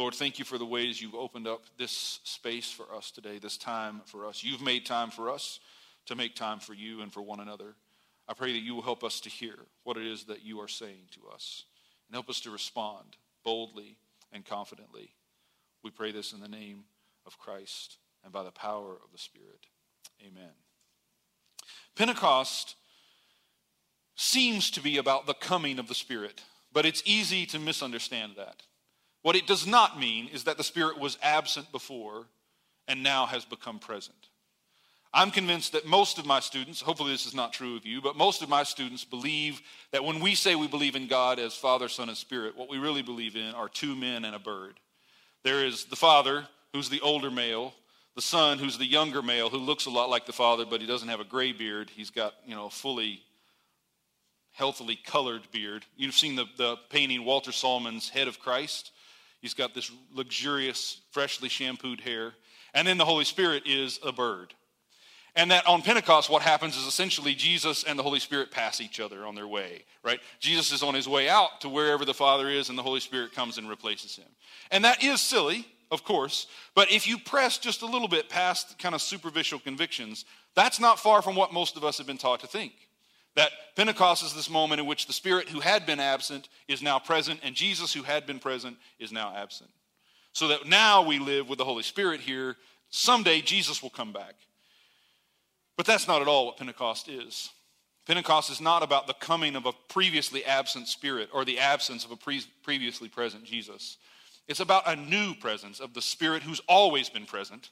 Lord, thank you for the ways you've opened up this space for us today, this time for us. You've made time for us to make time for you and for one another. I pray that you will help us to hear what it is that you are saying to us and help us to respond boldly and confidently. We pray this in the name of Christ and by the power of the Spirit. Amen. Pentecost seems to be about the coming of the Spirit, but it's easy to misunderstand that. What it does not mean is that the Spirit was absent before and now has become present. I'm convinced that most of my students, hopefully this is not true of you, but most of my students believe that when we say we believe in God as Father, Son, and Spirit, what we really believe in are two men and a bird. There is the Father, who's the older male, the Son, who's the younger male, who looks a lot like the Father, but he doesn't have a gray beard. He's got, you know, a fully healthily colored beard. You've seen the, the painting Walter Sallman's Head of Christ. He's got this luxurious, freshly shampooed hair. And then the Holy Spirit is a bird. And that on Pentecost, what happens is essentially Jesus and the Holy Spirit pass each other on their way, right? Jesus is on his way out to wherever the Father is, and the Holy Spirit comes and replaces him. And that is silly, of course, but if you press just a little bit past kind of superficial convictions, that's not far from what most of us have been taught to think. That Pentecost is this moment in which the Spirit who had been absent is now present, and Jesus who had been present is now absent. So that now we live with the Holy Spirit here. Someday Jesus will come back. But that's not at all what Pentecost is. Pentecost is not about the coming of a previously absent spirit or the absence of a pre- previously present Jesus. It's about a new presence of the Spirit who's always been present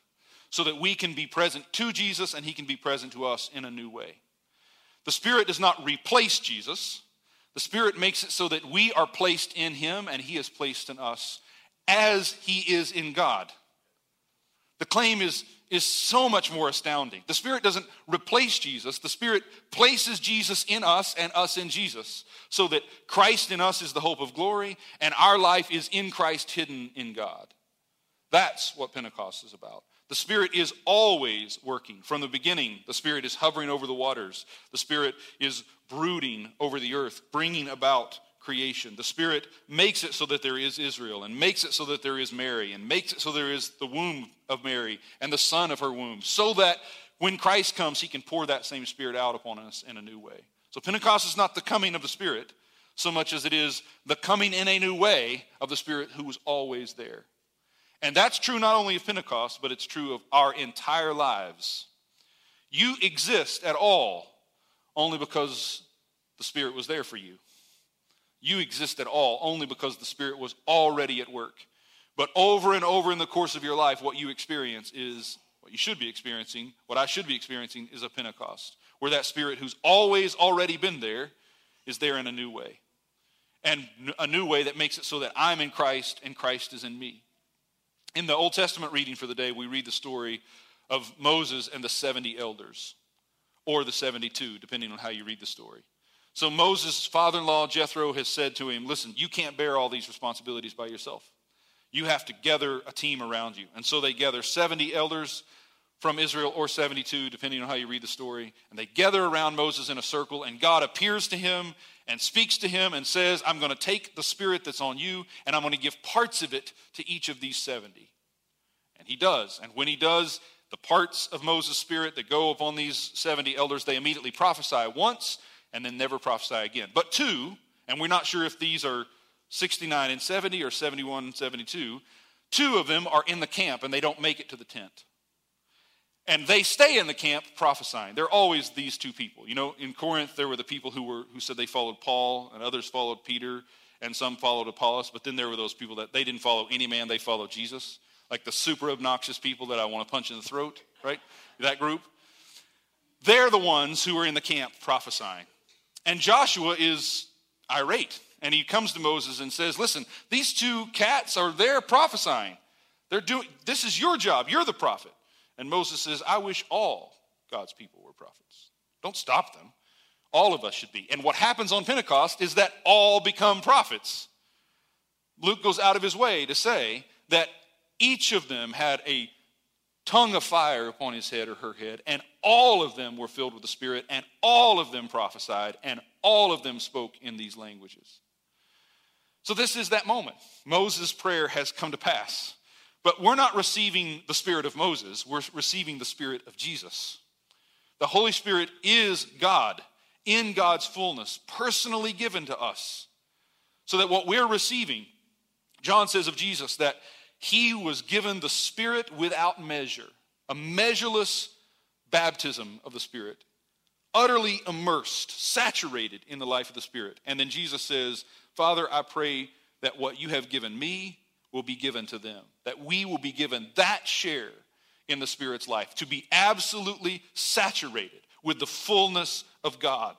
so that we can be present to Jesus and he can be present to us in a new way. The Spirit does not replace Jesus, the Spirit makes it so that we are placed in him and he is placed in us as he is in God. The claim is is so much more astounding. The Spirit doesn't replace Jesus, the Spirit places Jesus in us and us in Jesus, so that Christ in us is the hope of glory and our life is in Christ hidden in God. That's what Pentecost is about. The Spirit is always working. From the beginning, the Spirit is hovering over the waters. The Spirit is brooding over the earth, bringing about creation. The Spirit makes it so that there is Israel, and makes it so that there is Mary, and makes it so there is the womb of Mary and the son of her womb, so that when Christ comes, he can pour that same Spirit out upon us in a new way. So Pentecost is not the coming of the Spirit so much as it is the coming in a new way of the Spirit who was always there. And that's true not only of Pentecost, but it's true of our entire lives. You exist at all only because the Spirit was there for you you exist at all only because the Spirit was already at work. But over and over in the course of your life, what you experience is what you should be experiencing, what I should be experiencing is a Pentecost, where that Spirit who's always already been there is there in a new way. And a new way that makes it so that I'm in Christ and Christ is in me. In the Old Testament reading for the day, we read the story of Moses and the 70 elders, or the 72, depending on how you read the story. So Moses' father in law, Jethro, has said to him, Listen, you can't bear all these responsibilities by yourself. You have to gather a team around you. And so they gather 70 elders from Israel or 72, depending on how you read the story. And they gather around Moses in a circle, and God appears to him and speaks to him and says, I'm going to take the spirit that's on you, and I'm going to give parts of it to each of these 70. And he does. And when he does, the parts of Moses' spirit that go upon these 70 elders, they immediately prophesy once, and then never prophesy again. But two, and we're not sure if these are 69 and 70 or 71 and 72, two of them are in the camp and they don't make it to the tent. And they stay in the camp prophesying. They're always these two people. You know, in Corinth, there were the people who, were, who said they followed Paul, and others followed Peter, and some followed Apollos. But then there were those people that they didn't follow any man, they followed Jesus. Like the super obnoxious people that I want to punch in the throat, right? That group. They're the ones who are in the camp prophesying. And Joshua is irate. And he comes to Moses and says, Listen, these two cats are there prophesying. They're doing this is your job. You're the prophet. And Moses says, I wish all God's people were prophets. Don't stop them. All of us should be. And what happens on Pentecost is that all become prophets. Luke goes out of his way to say that each of them had a tongue of fire upon his head or her head, and all of them were filled with the Spirit, and all of them prophesied, and all of them spoke in these languages. So, this is that moment. Moses' prayer has come to pass. But we're not receiving the spirit of Moses, we're receiving the spirit of Jesus. The Holy Spirit is God in God's fullness, personally given to us. So that what we're receiving, John says of Jesus that he was given the Spirit without measure, a measureless baptism of the Spirit, utterly immersed, saturated in the life of the Spirit. And then Jesus says, Father, I pray that what you have given me will be given to them, that we will be given that share in the Spirit's life, to be absolutely saturated with the fullness of God,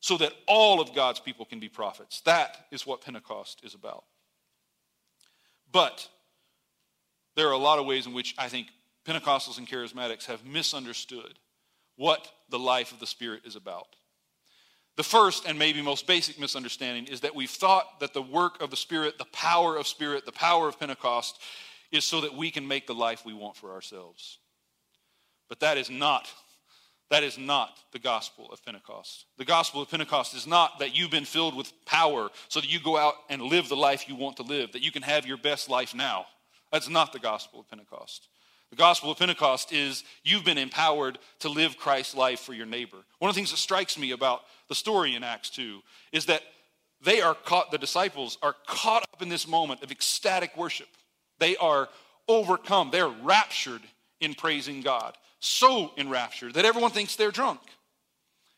so that all of God's people can be prophets. That is what Pentecost is about. But there are a lot of ways in which I think Pentecostals and charismatics have misunderstood what the life of the Spirit is about. The first and maybe most basic misunderstanding is that we've thought that the work of the Spirit, the power of Spirit, the power of Pentecost is so that we can make the life we want for ourselves. But that is not that is not the gospel of Pentecost. The gospel of Pentecost is not that you've been filled with power so that you go out and live the life you want to live, that you can have your best life now. That's not the gospel of Pentecost. The gospel of Pentecost is you've been empowered to live Christ's life for your neighbor. One of the things that strikes me about the story in Acts 2 is that they are caught, the disciples are caught up in this moment of ecstatic worship. They are overcome, they're raptured in praising God. So enraptured that everyone thinks they're drunk.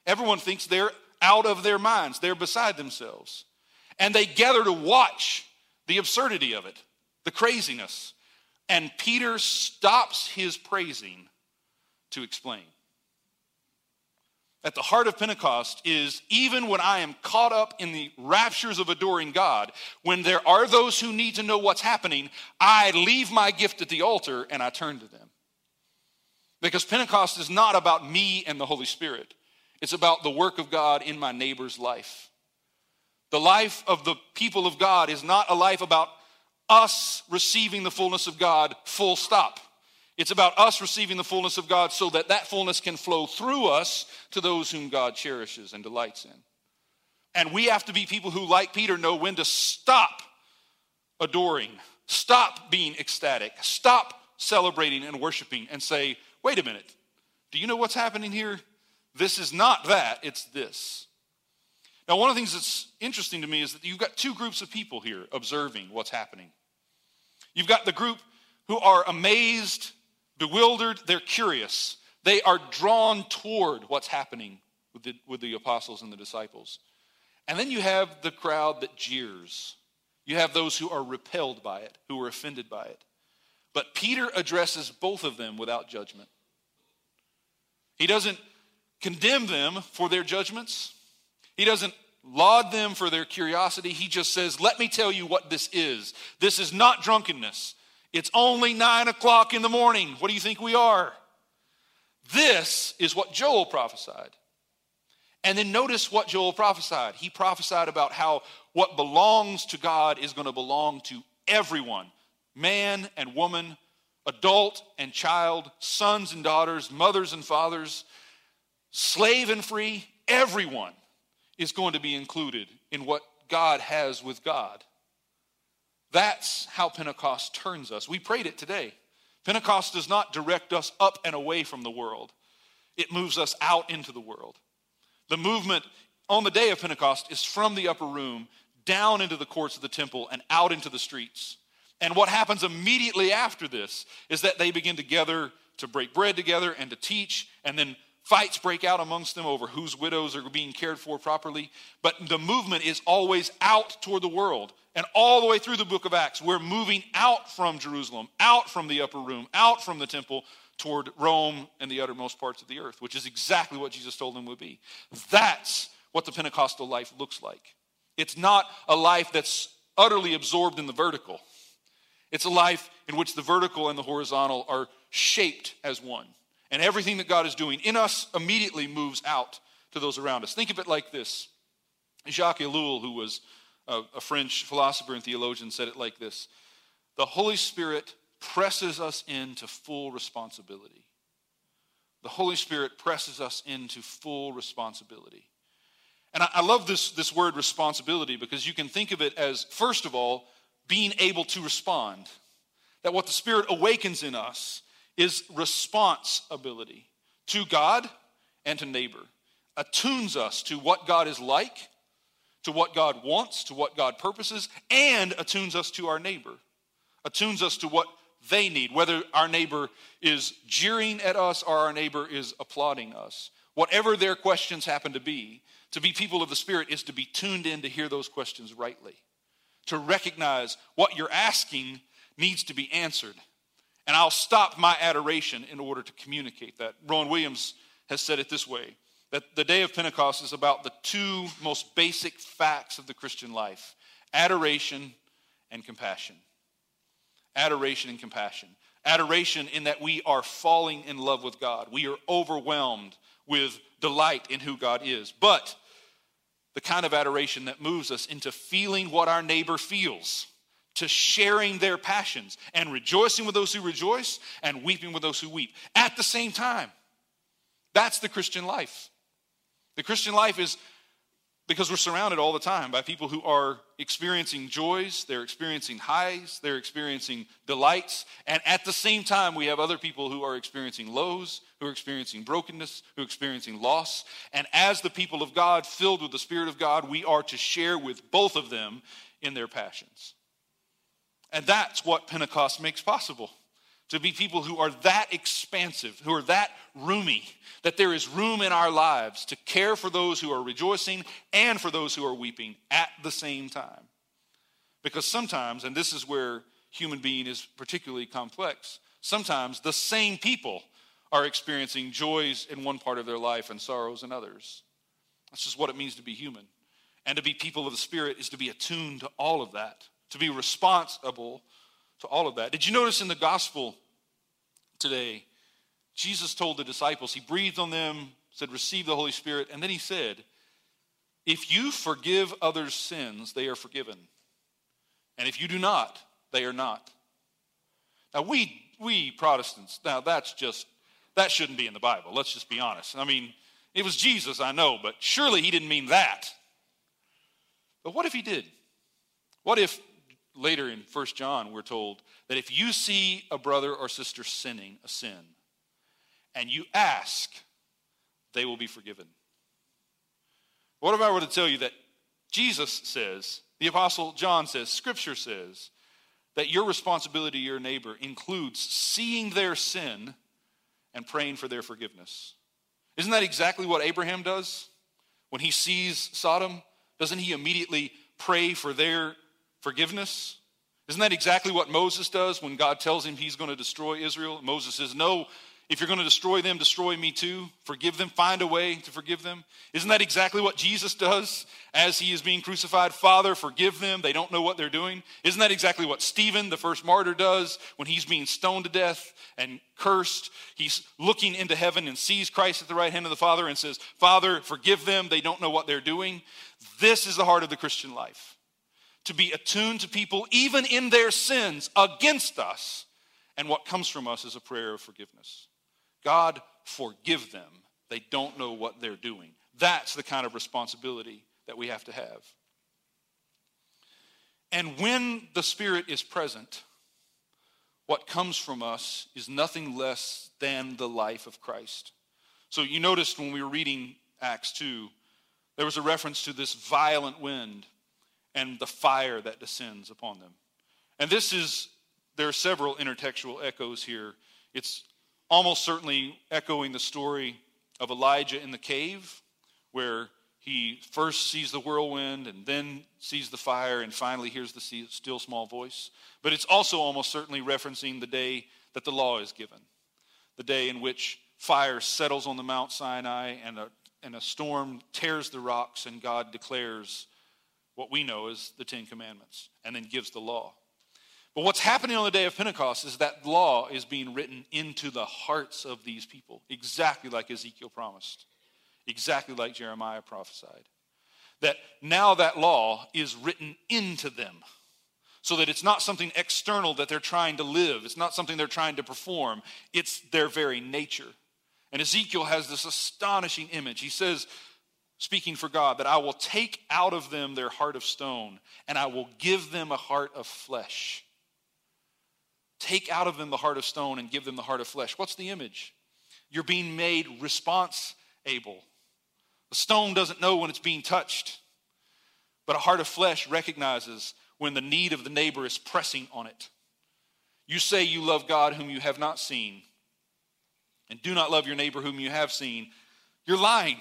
Everyone thinks they're out of their minds, they're beside themselves. And they gather to watch the absurdity of it, the craziness. And Peter stops his praising to explain. At the heart of Pentecost is even when I am caught up in the raptures of adoring God, when there are those who need to know what's happening, I leave my gift at the altar and I turn to them. Because Pentecost is not about me and the Holy Spirit, it's about the work of God in my neighbor's life. The life of the people of God is not a life about us receiving the fullness of God, full stop. It's about us receiving the fullness of God so that that fullness can flow through us to those whom God cherishes and delights in. And we have to be people who, like Peter, know when to stop adoring, stop being ecstatic, stop celebrating and worshiping, and say, wait a minute, do you know what's happening here? This is not that, it's this. Now, one of the things that's interesting to me is that you've got two groups of people here observing what's happening. You've got the group who are amazed bewildered, they're curious. They are drawn toward what's happening with the, with the apostles and the disciples. And then you have the crowd that jeers. You have those who are repelled by it, who are offended by it. But Peter addresses both of them without judgment. He doesn't condemn them for their judgments, he doesn't laud them for their curiosity. He just says, Let me tell you what this is. This is not drunkenness. It's only nine o'clock in the morning. What do you think we are? This is what Joel prophesied. And then notice what Joel prophesied. He prophesied about how what belongs to God is going to belong to everyone man and woman, adult and child, sons and daughters, mothers and fathers, slave and free. Everyone is going to be included in what God has with God. That's how Pentecost turns us. We prayed it today. Pentecost does not direct us up and away from the world, it moves us out into the world. The movement on the day of Pentecost is from the upper room down into the courts of the temple and out into the streets. And what happens immediately after this is that they begin to gather to break bread together and to teach, and then fights break out amongst them over whose widows are being cared for properly. But the movement is always out toward the world. And all the way through the book of Acts, we're moving out from Jerusalem, out from the upper room, out from the temple toward Rome and the uttermost parts of the earth, which is exactly what Jesus told them would be. That's what the Pentecostal life looks like. It's not a life that's utterly absorbed in the vertical, it's a life in which the vertical and the horizontal are shaped as one. And everything that God is doing in us immediately moves out to those around us. Think of it like this Jacques Ellul, who was a, a French philosopher and theologian, said it like this The Holy Spirit presses us into full responsibility. The Holy Spirit presses us into full responsibility. And I, I love this, this word responsibility because you can think of it as, first of all, being able to respond. That what the Spirit awakens in us is responsibility to God and to neighbor, attunes us to what God is like, to what God wants, to what God purposes, and attunes us to our neighbor, attunes us to what they need, whether our neighbor is jeering at us or our neighbor is applauding us. Whatever their questions happen to be, to be people of the Spirit is to be tuned in to hear those questions rightly, to recognize what you're asking needs to be answered. And I'll stop my adoration in order to communicate that. Rowan Williams has said it this way that the day of Pentecost is about the two most basic facts of the Christian life adoration and compassion. Adoration and compassion. Adoration in that we are falling in love with God, we are overwhelmed with delight in who God is. But the kind of adoration that moves us into feeling what our neighbor feels, to sharing their passions, and rejoicing with those who rejoice and weeping with those who weep at the same time. That's the Christian life. The Christian life is because we're surrounded all the time by people who are experiencing joys, they're experiencing highs, they're experiencing delights, and at the same time, we have other people who are experiencing lows, who are experiencing brokenness, who are experiencing loss. And as the people of God, filled with the Spirit of God, we are to share with both of them in their passions. And that's what Pentecost makes possible to be people who are that expansive, who are that roomy, that there is room in our lives to care for those who are rejoicing and for those who are weeping at the same time. Because sometimes, and this is where human being is particularly complex, sometimes the same people are experiencing joys in one part of their life and sorrows in others. That's just what it means to be human. And to be people of the Spirit is to be attuned to all of that, to be responsible to all of that. Did you notice in the gospel today, Jesus told the disciples, He breathed on them, said, Receive the Holy Spirit, and then He said, If you forgive others' sins, they are forgiven. And if you do not, they are not. Now, we, we Protestants, now that's just, that shouldn't be in the Bible. Let's just be honest. I mean, it was Jesus, I know, but surely he didn't mean that. But what if he did? What if later in First John, we're told that if you see a brother or sister sinning a sin and you ask, they will be forgiven. What if I were to tell you that Jesus says, the Apostle John says, Scripture says, that your responsibility to your neighbor includes seeing their sin and praying for their forgiveness? Isn't that exactly what Abraham does? When he sees Sodom, doesn't he immediately pray for their forgiveness. Isn't that exactly what Moses does when God tells him he's going to destroy Israel? Moses says, No, if you're going to destroy them, destroy me too. Forgive them, find a way to forgive them. Isn't that exactly what Jesus does as he is being crucified? Father, forgive them. They don't know what they're doing. Isn't that exactly what Stephen, the first martyr, does when he's being stoned to death and cursed? He's looking into heaven and sees Christ at the right hand of the Father and says, Father, forgive them. They don't know what they're doing. This is the heart of the Christian life to be attuned to people, even in their sins against us. And what comes from us is a prayer of forgiveness. God, forgive them. They don't know what they're doing. That's the kind of responsibility that we have to have. And when the Spirit is present, what comes from us is nothing less than the life of Christ. So you noticed when we were reading Acts 2, there was a reference to this violent wind and the fire that descends upon them. And this is, there are several intertextual echoes here. It's almost certainly echoing the story of Elijah in the cave, where he first sees the whirlwind and then sees the fire and finally hears the still small voice. But it's also almost certainly referencing the day that the law is given, the day in which fire settles on the Mount Sinai and a, and a storm tears the rocks and God declares what we know as the Ten Commandments, and then gives the law. But what's happening on the day of Pentecost is that law is being written into the hearts of these people, exactly like Ezekiel promised, exactly like Jeremiah prophesied. That now that law is written into them so that it's not something external that they're trying to live, it's not something they're trying to perform, it's their very nature. And Ezekiel has this astonishing image. He says, speaking for God, that I will take out of them their heart of stone and I will give them a heart of flesh. Take out of them the heart of stone and give them the heart of flesh. What's the image? You're being made response able. The stone doesn't know when it's being touched, but a heart of flesh recognizes when the need of the neighbor is pressing on it. You say you love God whom you have not seen, and do not love your neighbor whom you have seen. You're lying.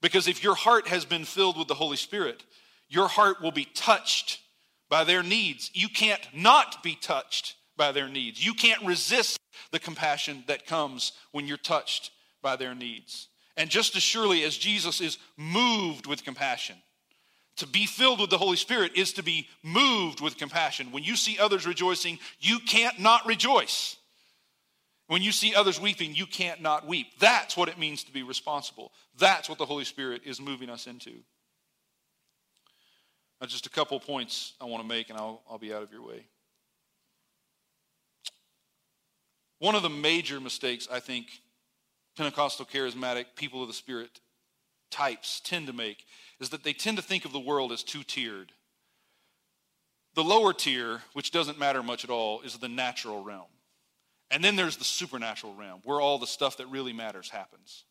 Because if your heart has been filled with the Holy Spirit, your heart will be touched by their needs. You can't not be touched by their needs. You can't resist the compassion that comes when you're touched by their needs. And just as surely as Jesus is moved with compassion, to be filled with the Holy Spirit is to be moved with compassion. When you see others rejoicing, you can't not rejoice. When you see others weeping, you can't not weep. That's what it means to be responsible. That's what the Holy Spirit is moving us into. Now, just a couple points I want to make, and I'll, I'll be out of your way. One of the major mistakes I think Pentecostal charismatic people of the Spirit types tend to make is that they tend to think of the world as two tiered. The lower tier, which doesn't matter much at all, is the natural realm. And then there's the supernatural realm, where all the stuff that really matters happens.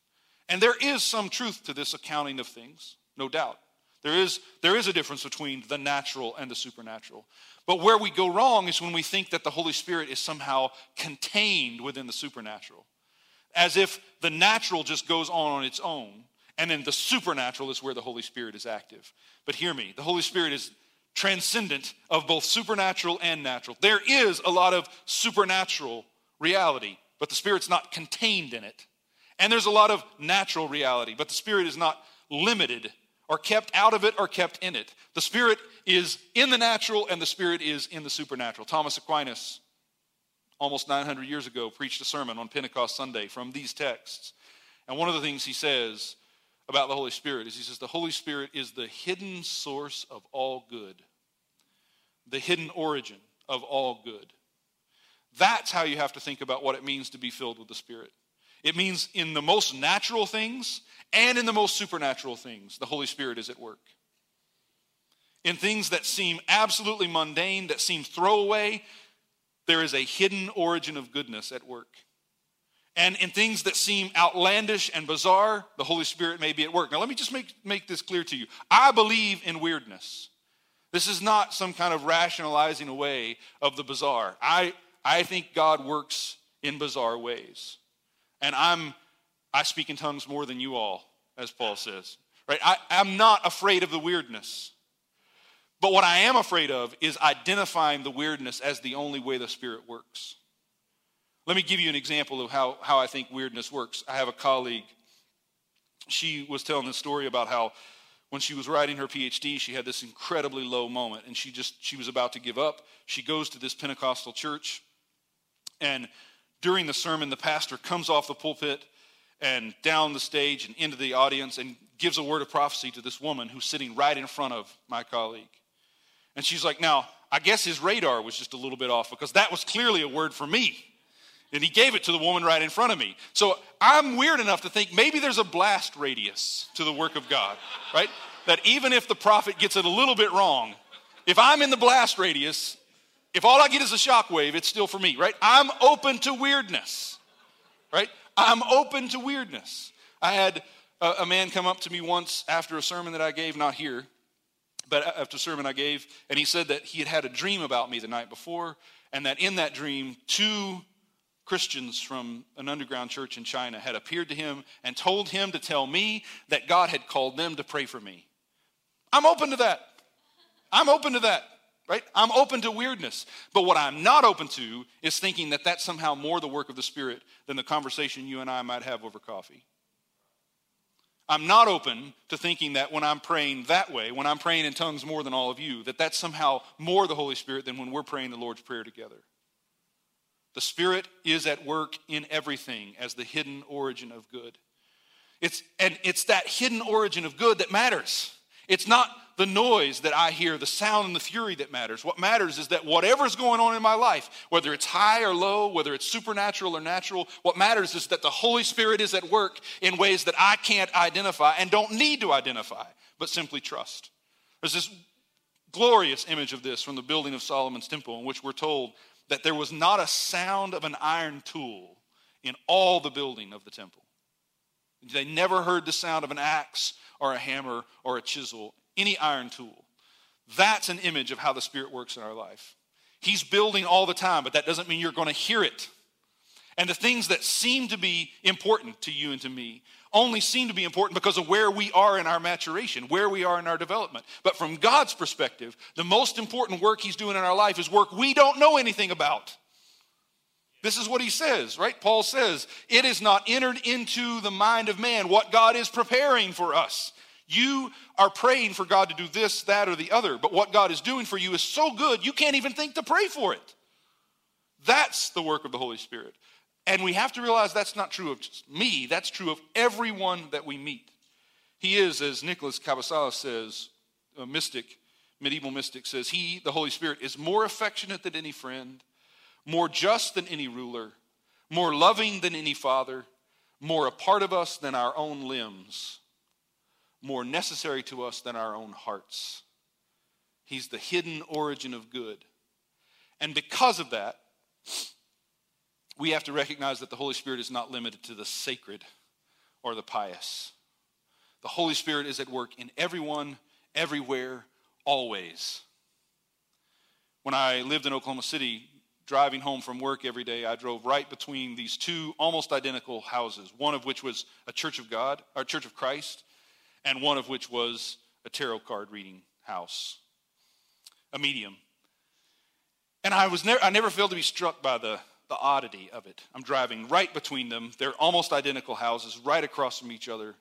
And there is some truth to this accounting of things, no doubt. There is, there is a difference between the natural and the supernatural. But where we go wrong is when we think that the Holy Spirit is somehow contained within the supernatural, as if the natural just goes on on its own, and then the supernatural is where the Holy Spirit is active. But hear me the Holy Spirit is transcendent of both supernatural and natural. There is a lot of supernatural reality, but the Spirit's not contained in it. And there's a lot of natural reality, but the Spirit is not limited or kept out of it or kept in it. The Spirit is in the natural and the Spirit is in the supernatural. Thomas Aquinas, almost 900 years ago, preached a sermon on Pentecost Sunday from these texts. And one of the things he says about the Holy Spirit is he says, The Holy Spirit is the hidden source of all good, the hidden origin of all good. That's how you have to think about what it means to be filled with the Spirit. It means in the most natural things and in the most supernatural things, the Holy Spirit is at work. In things that seem absolutely mundane, that seem throwaway, there is a hidden origin of goodness at work. And in things that seem outlandish and bizarre, the Holy Spirit may be at work. Now, let me just make, make this clear to you. I believe in weirdness. This is not some kind of rationalizing away of the bizarre. I, I think God works in bizarre ways. And I'm I speak in tongues more than you all, as Paul says. Right? I, I'm not afraid of the weirdness. But what I am afraid of is identifying the weirdness as the only way the Spirit works. Let me give you an example of how, how I think weirdness works. I have a colleague, she was telling the story about how when she was writing her PhD, she had this incredibly low moment and she just she was about to give up. She goes to this Pentecostal church and during the sermon, the pastor comes off the pulpit and down the stage and into the audience and gives a word of prophecy to this woman who's sitting right in front of my colleague. And she's like, Now, I guess his radar was just a little bit off because that was clearly a word for me. And he gave it to the woman right in front of me. So I'm weird enough to think maybe there's a blast radius to the work of God, right? That even if the prophet gets it a little bit wrong, if I'm in the blast radius, if all I get is a shockwave, it's still for me, right? I'm open to weirdness, right? I'm open to weirdness. I had a, a man come up to me once after a sermon that I gave, not here, but after a sermon I gave, and he said that he had had a dream about me the night before, and that in that dream, two Christians from an underground church in China had appeared to him and told him to tell me that God had called them to pray for me. I'm open to that. I'm open to that right? I'm open to weirdness. But what I'm not open to is thinking that that's somehow more the work of the Spirit than the conversation you and I might have over coffee. I'm not open to thinking that when I'm praying that way, when I'm praying in tongues more than all of you, that that's somehow more the Holy Spirit than when we're praying the Lord's Prayer together. The Spirit is at work in everything as the hidden origin of good. It's, and it's that hidden origin of good that matters. It's not the noise that I hear, the sound and the fury that matters. What matters is that whatever's going on in my life, whether it's high or low, whether it's supernatural or natural, what matters is that the Holy Spirit is at work in ways that I can't identify and don't need to identify, but simply trust. There's this glorious image of this from the building of Solomon's temple, in which we're told that there was not a sound of an iron tool in all the building of the temple. They never heard the sound of an axe or a hammer or a chisel, any iron tool. That's an image of how the Spirit works in our life. He's building all the time, but that doesn't mean you're going to hear it. And the things that seem to be important to you and to me only seem to be important because of where we are in our maturation, where we are in our development. But from God's perspective, the most important work He's doing in our life is work we don't know anything about. This is what he says, right? Paul says, It is not entered into the mind of man what God is preparing for us. You are praying for God to do this, that, or the other, but what God is doing for you is so good you can't even think to pray for it. That's the work of the Holy Spirit. And we have to realize that's not true of me, that's true of everyone that we meet. He is, as Nicholas Cabasilas says, a mystic, medieval mystic says, He, the Holy Spirit, is more affectionate than any friend more just than any ruler, more loving than any father, more a part of us than our own limbs, more necessary to us than our own hearts. He's the hidden origin of good. And because of that, we have to recognize that the Holy Spirit is not limited to the sacred or the pious. The Holy Spirit is at work in everyone, everywhere, always. When I lived in Oklahoma City, driving home from work every day, I drove right between these two almost identical houses, one of which was a Church of God, or Church of Christ, and one of which was a tarot card reading house, a medium. And I was never, I never failed to be struck by the, the oddity of it. I'm driving right between them. They're almost identical houses, right across from each other.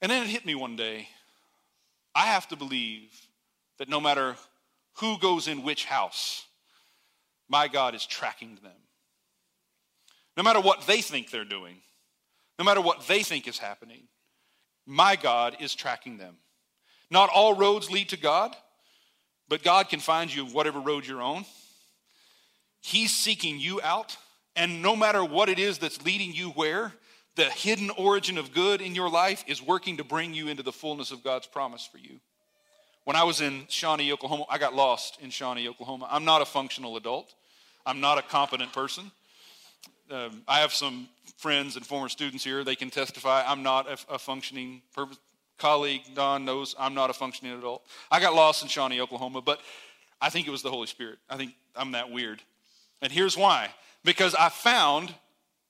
And then it hit me one day. I have to believe that no matter who goes in which house, my God is tracking them. No matter what they think they're doing, no matter what they think is happening, my God is tracking them. Not all roads lead to God, but God can find you whatever road you're on. He's seeking you out, and no matter what it is that's leading you where, the hidden origin of good in your life is working to bring you into the fullness of God's promise for you. When I was in Shawnee, Oklahoma, I got lost in Shawnee, Oklahoma. I'm not a functional adult. I'm not a competent person. Um, I have some friends and former students here. They can testify. I'm not a, a functioning colleague. Don knows I'm not a functioning adult. I got lost in Shawnee, Oklahoma, but I think it was the Holy Spirit. I think I'm that weird. And here's why. Because I found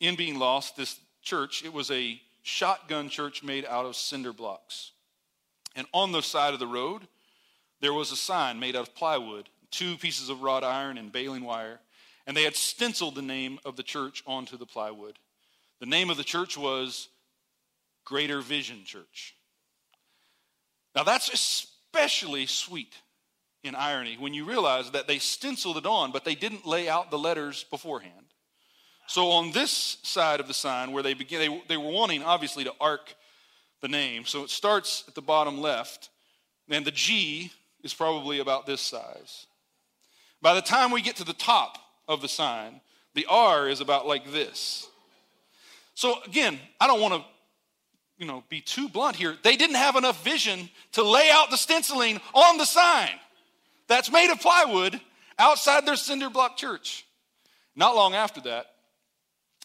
in being lost this church, it was a shotgun church made out of cinder blocks. And on the side of the road, there was a sign made out of plywood, two pieces of wrought iron and baling wire, and they had stenciled the name of the church onto the plywood. The name of the church was Greater Vision Church. Now, that's especially sweet in irony when you realize that they stenciled it on, but they didn't lay out the letters beforehand. So, on this side of the sign, where they begin, they, they were wanting obviously to arc the name. So, it starts at the bottom left, and the G is probably about this size. By the time we get to the top of the sign, the R is about like this. So again, I don't want to you know be too blunt here. They didn't have enough vision to lay out the stenciling on the sign that's made of plywood outside their cinder block church. Not long after that,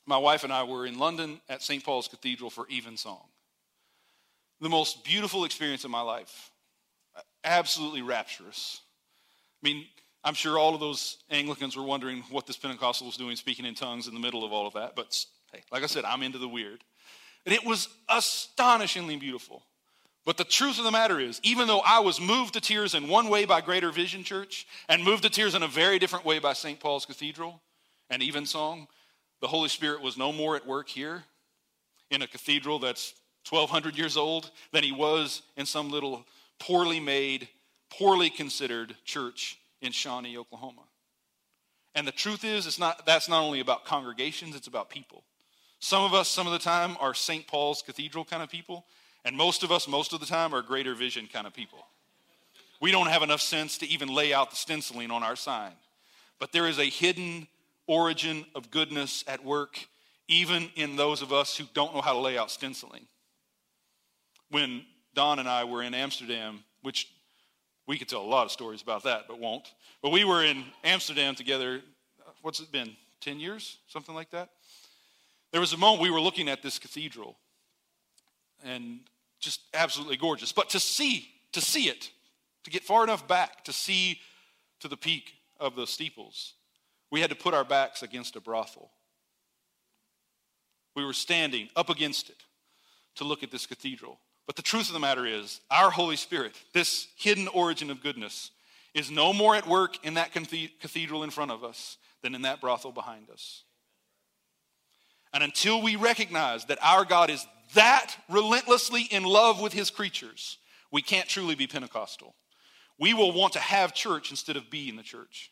my wife and I were in London at St. Paul's Cathedral for Evensong. The most beautiful experience of my life absolutely rapturous. I mean, I'm sure all of those Anglicans were wondering what this Pentecostal was doing speaking in tongues in the middle of all of that. But hey, like I said, I'm into the weird. And it was astonishingly beautiful. But the truth of the matter is, even though I was moved to tears in one way by Greater Vision Church and moved to tears in a very different way by St. Paul's Cathedral and Evensong, the Holy Spirit was no more at work here in a cathedral that's 1,200 years old than he was in some little poorly made, poorly considered church in Shawnee, Oklahoma. And the truth is, it's not, that's not only about congregations, it's about people. Some of us, some of the time, are St. Paul's Cathedral kind of people, And most of us, most of the time, are greater vision kind of people. We don't have enough sense to even lay out the stenciling on our sign. But there is a hidden origin of goodness at work, even in those of us who don't know how to lay out stenciling. When Don and I were in Amsterdam, which we could tell a lot of stories about that, but won't. But we were in Amsterdam together, uh, what's it been, 10 years? Something like that? There was a moment we were looking at this cathedral, and just absolutely gorgeous. But to see, to see it, to get far enough back to see to the peak of the steeples, we had to put our backs against a brothel. We were standing up against it to look at this cathedral. But the truth of the matter is, our Holy Spirit, this hidden origin of goodness, is no more at work in that cathedral in front of us than in that brothel behind us. And until we recognize that our God is that relentlessly in love with his creatures, we can't truly be Pentecostal. We will want to have church instead of be in the church.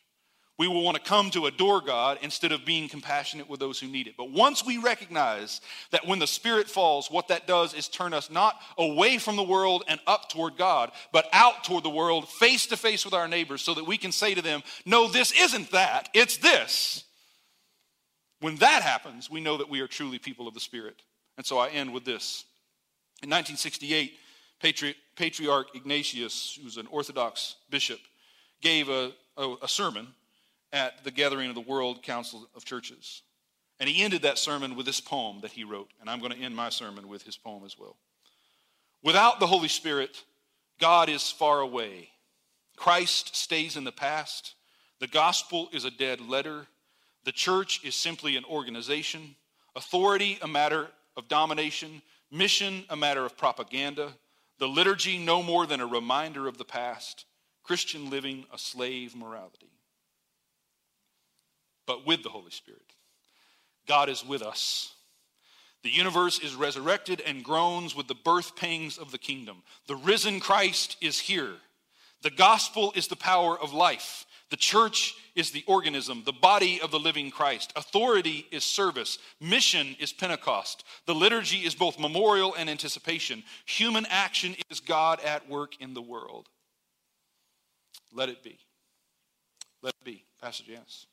We will want to come to adore God instead of being compassionate with those who need it. But once we recognize that when the Spirit falls, what that does is turn us not away from the world and up toward God, but out toward the world, face to face with our neighbors, so that we can say to them, No, this isn't that, it's this. When that happens, we know that we are truly people of the Spirit. And so I end with this. In 1968, Patri- Patriarch Ignatius, who's an Orthodox bishop, gave a, a, a sermon at the gathering of the World Council of Churches. And he ended that sermon with this poem that he wrote. And I'm going to end my sermon with his poem as well. Without the Holy Spirit, God is far away. Christ stays in the past. The gospel is a dead letter. The church is simply an organization. Authority, a matter of domination. Mission, a matter of propaganda. The liturgy, no more than a reminder of the past. Christian living, a slave morality but with the Holy Spirit. God is with us. The universe is resurrected and groans with the birth pangs of the kingdom. The risen Christ is here. The gospel is the power of life. The church is the organism, the body of the living Christ. Authority is service. Mission is Pentecost. The liturgy is both memorial and anticipation. Human action is God at work in the world. Let it be. Let it be. Pastor Janice.